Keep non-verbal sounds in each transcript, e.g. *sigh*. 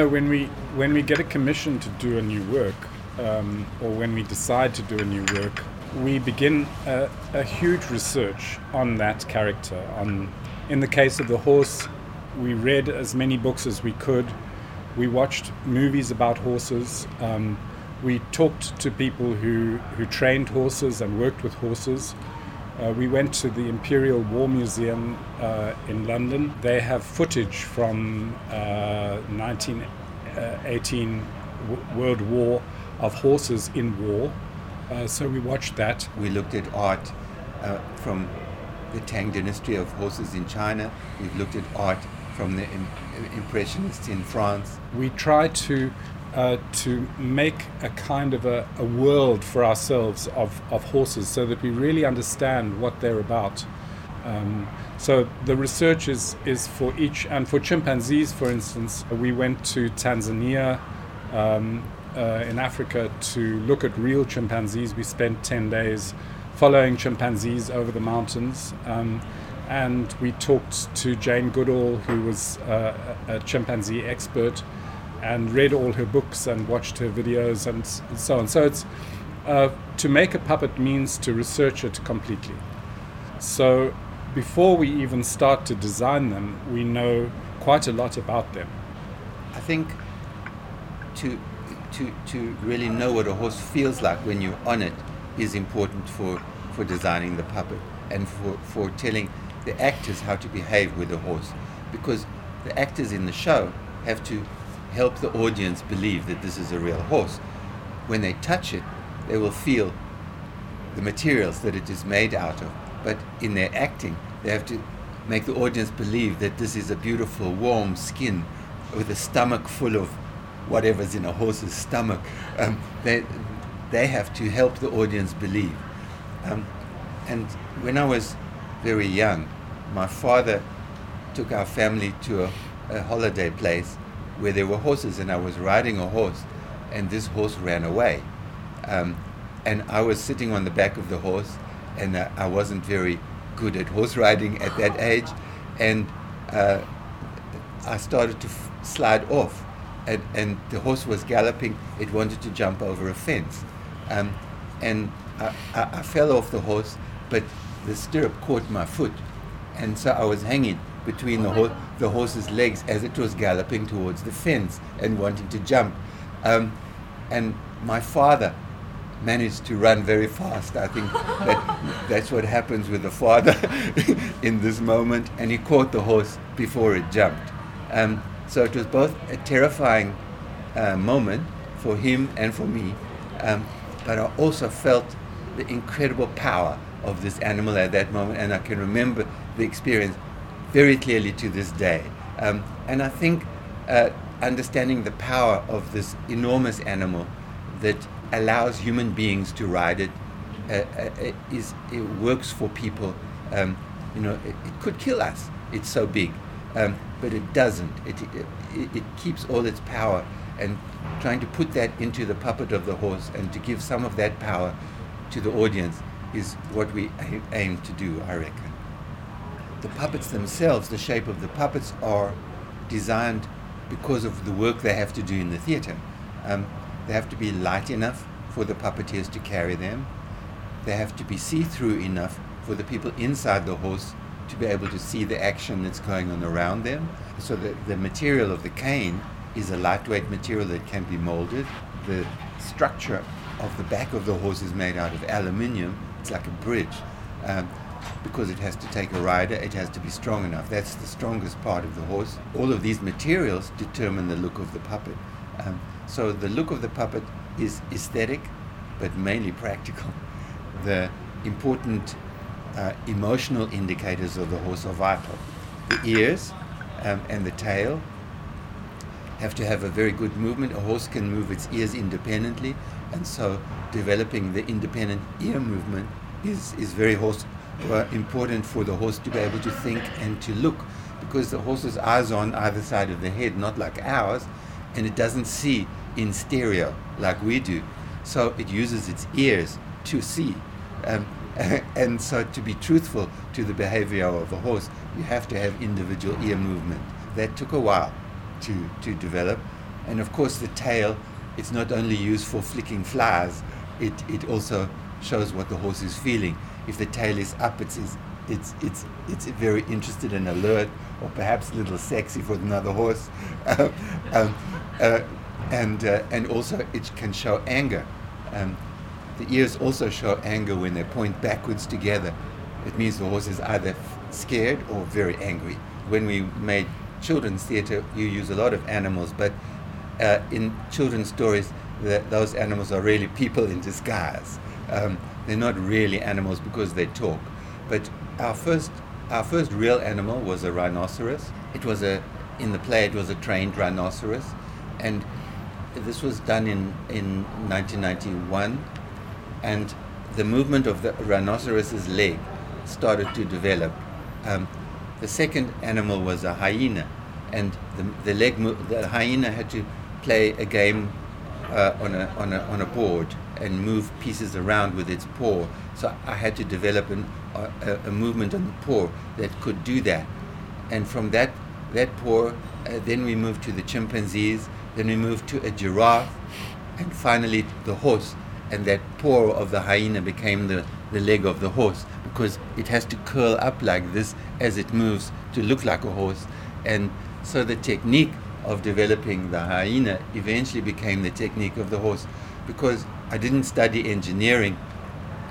know, when we when we get a commission to do a new work, um, or when we decide to do a new work, we begin a, a huge research on that character. On, in the case of the horse, we read as many books as we could. We watched movies about horses. Um, we talked to people who, who trained horses and worked with horses. Uh, we went to the Imperial War Museum uh, in London. They have footage from uh, 1918 World War of horses in war. Uh, so we watched that. We looked at art uh, from the Tang dynasty of horses in China. We've looked at art from the Impressionists in France. We tried to uh, to make a kind of a, a, world for ourselves of, of horses so that we really understand what they're about. Um, so the research is, is for each, and for chimpanzees, for instance, we went to Tanzania um, uh, in Africa to look at real chimpanzees. We spent 10 days following chimpanzees over the mountains. Um, and we talked to Jane Goodall, who was uh, a chimpanzee expert, and read all her books and watched her videos and, so on. So it's uh, to make a puppet means to research it completely. So before we even start to design them, we know quite a lot about them. I think to to to really know what a horse feels like when you're on it is important for for designing the puppet and for for telling the actors how to behave with the horse because the actors in the show have to help the audience believe that this is a real horse. When they touch it, they will feel the materials that it is made out of. But in their acting, they have to make the audience believe that this is a beautiful, warm skin with a stomach full of whatever's in a horse's stomach. Um, they, they have to help the audience believe. Um, and when I was very young, my father took our family to a, a holiday place where there were horses, and I was riding a horse, and this horse ran away. Um, and I was sitting on the back of the horse, and uh, I wasn't very good at horse riding at that *laughs* age, and uh, I started to f- slide off, and, and, the horse was galloping. It wanted to jump over a fence, um, and I, I, I fell off the horse, but the stirrup caught my foot, and so I was hanging between the, ho- the horse's legs as it was galloping towards the fence and wanting to jump. Um, and my father managed to run very fast. I think that *laughs* that's what happens with the father *laughs* in this moment. And he caught the horse before it jumped. Um, so it was both a terrifying uh, moment for him and for me. Um, but I also felt the incredible power of this animal at that moment. And I can remember the experience very clearly to this day. Um, and I think uh, understanding the power of this enormous animal that allows human beings to ride it uh, uh, is it works for people. Um, you know, it, it, could kill us. It's so big, um, but it doesn't. It, it, it keeps all its power, and trying to put that into the puppet of the horse and to give some of that power to the audience is what we aim to do. I reckon the puppets themselves, the shape of the puppets are designed because of the work they have to do in the theater. Um, they have to be light enough for the puppeteers to carry them. They have to be see-through enough for the people inside the horse to be able to see the action that's going on around them. So the, the material of the cane is a lightweight material that can be molded. The structure of the back of the horse is made out of aluminium. It's like a bridge. Um, because it has to take a rider, it has to be strong enough. That's the strongest part of the horse. All of these materials determine the look of the puppet. Um, so the look of the puppet is aesthetic, but mainly practical. *laughs* The important uh, emotional indicators of the horse are vital. The ears um, and the tail have to have a very good movement. A horse can move its ears independently, and so developing the independent ear movement is, is very horse were important for the horse to be able to think and to look because the horse's eyes are on either side of the head, not like ours, and it doesn't see in stereo like we do. So it uses its ears to see. Um, *laughs* and so to be truthful to the behavior of a horse, you have to have individual ear movement. That took a while to, to develop, And of course, the tail, it's not only used for flicking flies, it, it also shows what the horse is feeling. If the tail is up, it's, it's, it's, it's very interested and alert, or perhaps a little sexy for another horse. *laughs* um, uh, and, uh, and also, it can show anger. Um, the ears also show anger when they point backwards together. It means the horse is either scared or very angry. When we made children's theatre, you use a lot of animals, but uh, in children's stories, the, those animals are really people in disguise. Um, they're not really animals because they talk. But our first, our first real animal was a rhinoceros. It was a, in the play, it was a trained rhinoceros, and this was done in, in 1991, and the movement of the rhinoceros's leg started to develop. Um, the second animal was a hyena, and the, the leg mo- the hyena had to play a game uh, on, a, on, a, on a board and move pieces around with its paw. So I had to develop an, a, a, movement on the paw that could do that. And from that, that paw, uh, then we moved to the chimpanzees, then we moved to a giraffe, and finally the horse. And that paw of the hyena became the, the leg of the horse because it has to curl up like this as it moves to look like a horse. And so the technique of developing the hyena eventually became the technique of the horse because I didn't study engineering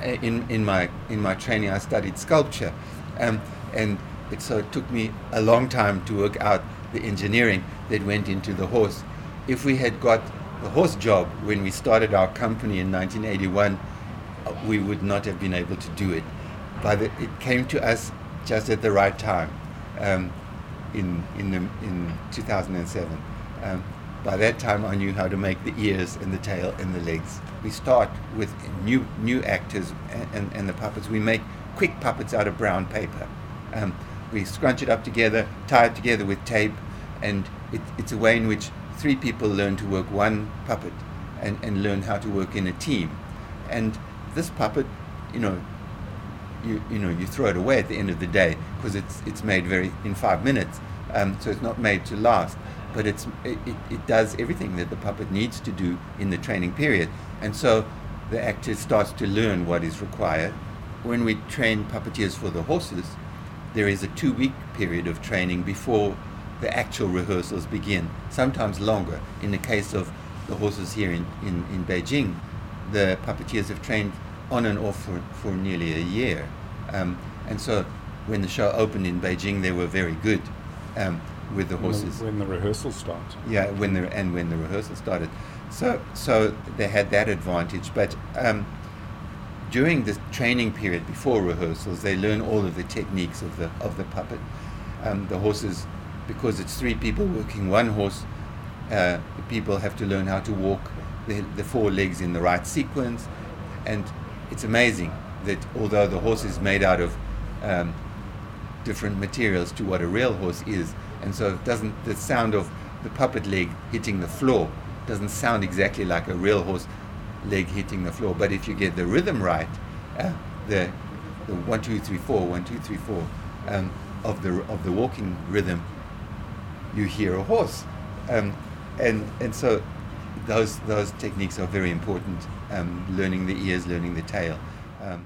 uh, in, in, my, in my training, I studied sculpture. Um, and it, so it took me a long time to work out the engineering that went into the horse. If we had got the horse job when we started our company in 1981, uh, we would not have been able to do it. But it, it came to us just at the right time. Um, in in in 2007. Um, by that time, I knew how to make the ears and the tail and the legs. We start with new new actors and, and, and the puppets. We make quick puppets out of brown paper. Um, we scrunch it up together, tie it together with tape, and it, it's a way in which three people learn to work one puppet and, and learn how to work in a team. And this puppet, you know, you, you know you throw it away at the end of the day because it's it's made very in five minutes um, so it's not made to last but it's it, it does everything that the puppet needs to do in the training period. And so the actor starts to learn what is required. When we train puppeteers for the horses there is a two week period of training before the actual rehearsals begin sometimes longer. In the case of the horses here in, in, in beijing the puppeteers have trained on and off for, for nearly a year. Um, and so when the show opened in Beijing, they were very good. Um, with the horses. When the, when the rehearsal started. Yeah, when the, and when the rehearsal started. So, so they had that advantage. But um, during the training period before rehearsals, they learn all of the techniques of the, of the puppet. Um, the horses, because it's three people working one horse, uh, the people have to learn how to walk the, the four legs in the right sequence. And it's amazing that although the horse is made out of um, different materials to what a real horse is, and so it doesn't the sound of the puppet leg hitting the floor doesn't sound exactly like a real horse leg hitting the floor. But if you get the rhythm right, uh, the the one two three four one two three four um, of the of the walking rhythm, you hear a horse, um, and and so those those techniques are very important. Um, learning the ears, learning the tail. Um,